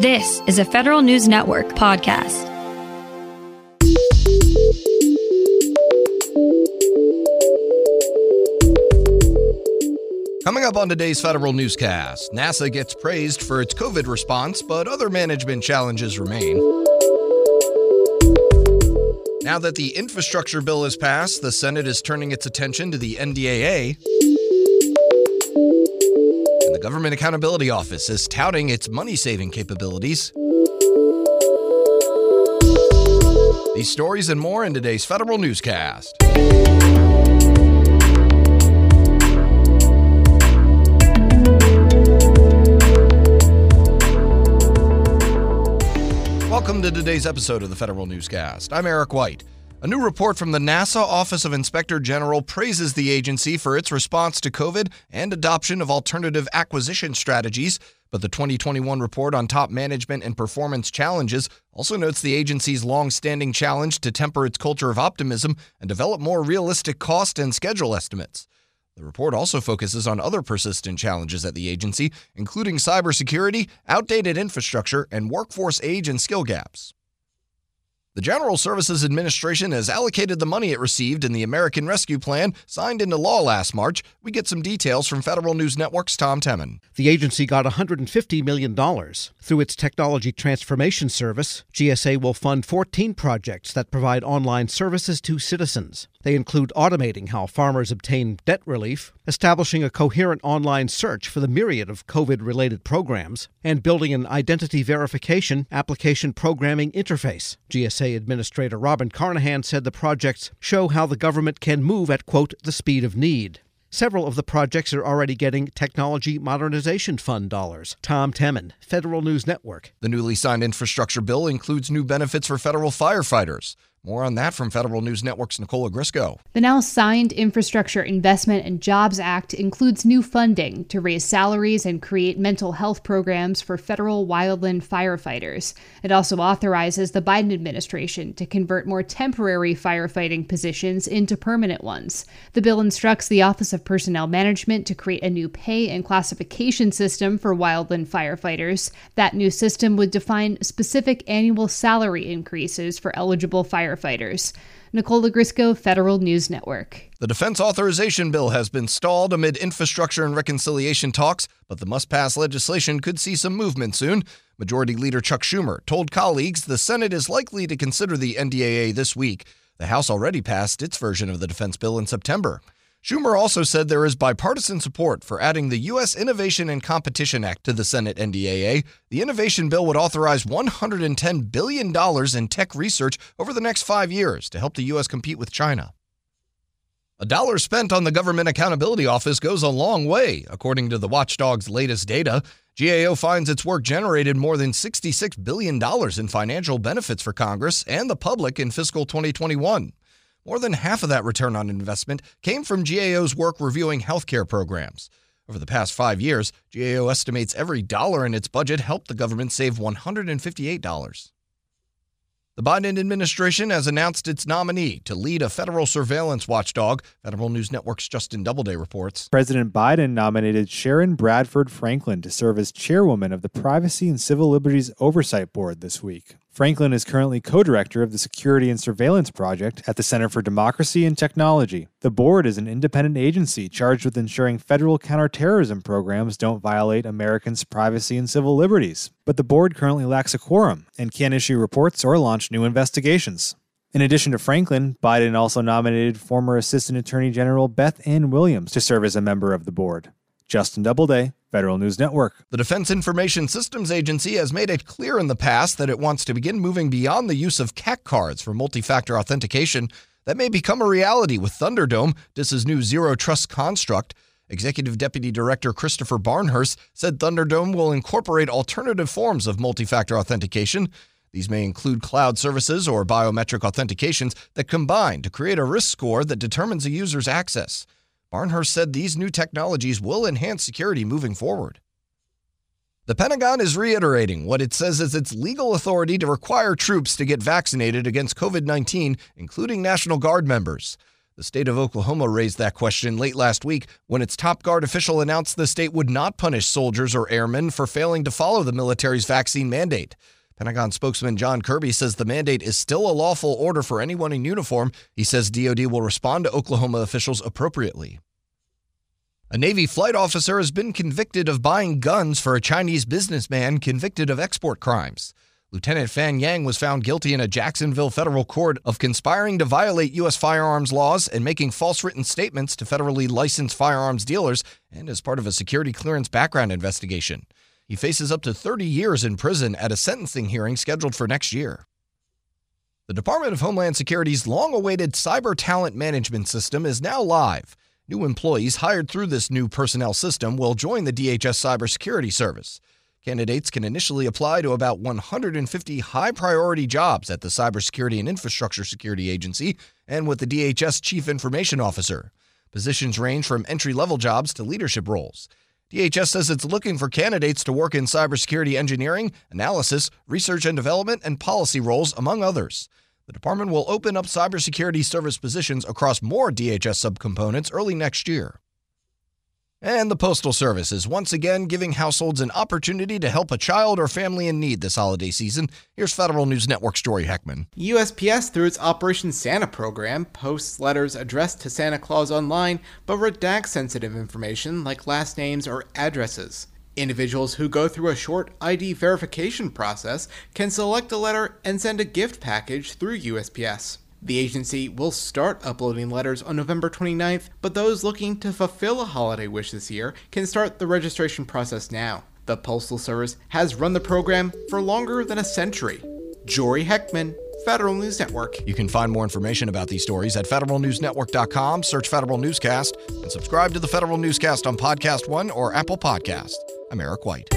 This is a Federal News Network podcast. Coming up on today's Federal Newscast, NASA gets praised for its COVID response, but other management challenges remain. Now that the infrastructure bill is passed, the Senate is turning its attention to the NDAA. Government Accountability Office is touting its money saving capabilities. These stories and more in today's Federal Newscast. Welcome to today's episode of the Federal Newscast. I'm Eric White. A new report from the NASA Office of Inspector General praises the agency for its response to COVID and adoption of alternative acquisition strategies. But the 2021 report on top management and performance challenges also notes the agency's long standing challenge to temper its culture of optimism and develop more realistic cost and schedule estimates. The report also focuses on other persistent challenges at the agency, including cybersecurity, outdated infrastructure, and workforce age and skill gaps. The General Services Administration has allocated the money it received in the American Rescue Plan signed into law last March. We get some details from Federal News Network's Tom Temin. The agency got $150 million. Through its Technology Transformation Service, GSA will fund 14 projects that provide online services to citizens. They include automating how farmers obtain debt relief, establishing a coherent online search for the myriad of COVID related programs, and building an identity verification application programming interface. GSA Administrator Robin Carnahan said the projects show how the government can move at, quote, the speed of need. Several of the projects are already getting Technology Modernization Fund dollars. Tom Temin, Federal News Network. The newly signed infrastructure bill includes new benefits for federal firefighters. More on that from Federal News Network's Nicole Ogrysko. The now signed Infrastructure Investment and Jobs Act includes new funding to raise salaries and create mental health programs for federal wildland firefighters. It also authorizes the Biden administration to convert more temporary firefighting positions into permanent ones. The bill instructs the Office of Personnel Management to create a new pay and classification system for wildland firefighters. That new system would define specific annual salary increases for eligible firefighters firefighters. Nicole Ogrysko, Federal News Network. The defense authorization bill has been stalled amid infrastructure and reconciliation talks, but the must pass legislation could see some movement soon. Majority Leader Chuck Schumer told colleagues the Senate is likely to consider the NDAA this week. The House already passed its version of the defense bill in September. Schumer also said there is bipartisan support for adding the U.S. Innovation and Competition Act to the Senate NDAA. The innovation bill would authorize $110 billion in tech research over the next five years to help the U.S. compete with China. A dollar spent on the Government Accountability Office goes a long way, according to the watchdog's latest data. GAO finds its work generated more than $66 billion in financial benefits for Congress and the public in fiscal 2021. More than half of that return on investment came from GAO's work reviewing healthcare programs. Over the past five years, GAO estimates every dollar in its budget helped the government save $158. The Biden administration has announced its nominee to lead a federal surveillance watchdog. Federal News Network's Justin Doubleday reports. President Biden nominated Sharon Bradford Franklin to serve as chairwoman of the Privacy and Civil Liberties Oversight Board this week. Franklin is currently co director of the Security and Surveillance Project at the Center for Democracy and Technology. The board is an independent agency charged with ensuring federal counterterrorism programs don't violate Americans' privacy and civil liberties. But the board currently lacks a quorum and can't issue reports or launch new investigations. In addition to Franklin, Biden also nominated former Assistant Attorney General Beth Ann Williams to serve as a member of the board. Justin Doubleday, Federal News Network. The Defense Information Systems Agency has made it clear in the past that it wants to begin moving beyond the use of CAC cards for multi factor authentication. That may become a reality with Thunderdome, DISA's new zero trust construct. Executive Deputy Director Christopher Barnhurst said Thunderdome will incorporate alternative forms of multi factor authentication. These may include cloud services or biometric authentications that combine to create a risk score that determines a user's access. Barnhurst said these new technologies will enhance security moving forward. The Pentagon is reiterating what it says is its legal authority to require troops to get vaccinated against COVID 19, including National Guard members. The state of Oklahoma raised that question late last week when its top guard official announced the state would not punish soldiers or airmen for failing to follow the military's vaccine mandate. Pentagon spokesman John Kirby says the mandate is still a lawful order for anyone in uniform. He says DoD will respond to Oklahoma officials appropriately. A Navy flight officer has been convicted of buying guns for a Chinese businessman convicted of export crimes. Lieutenant Fan Yang was found guilty in a Jacksonville federal court of conspiring to violate U.S. firearms laws and making false written statements to federally licensed firearms dealers and as part of a security clearance background investigation. He faces up to 30 years in prison at a sentencing hearing scheduled for next year. The Department of Homeland Security's long awaited cyber talent management system is now live. New employees hired through this new personnel system will join the DHS cybersecurity service. Candidates can initially apply to about 150 high priority jobs at the Cybersecurity and Infrastructure Security Agency and with the DHS Chief Information Officer. Positions range from entry level jobs to leadership roles. DHS says it's looking for candidates to work in cybersecurity engineering, analysis, research and development, and policy roles, among others. The department will open up cybersecurity service positions across more DHS subcomponents early next year. And the Postal Service is once again giving households an opportunity to help a child or family in need this holiday season. Here's Federal News Network's Jory Heckman. USPS, through its Operation Santa program, posts letters addressed to Santa Claus online but redacts sensitive information like last names or addresses. Individuals who go through a short ID verification process can select a letter and send a gift package through USPS. The agency will start uploading letters on November 29th, but those looking to fulfill a holiday wish this year can start the registration process now. The Postal Service has run the program for longer than a century. Jory Heckman, Federal News Network. You can find more information about these stories at federalnewsnetwork.com, search Federal Newscast, and subscribe to the Federal Newscast on Podcast One or Apple Podcast. I'm Eric White.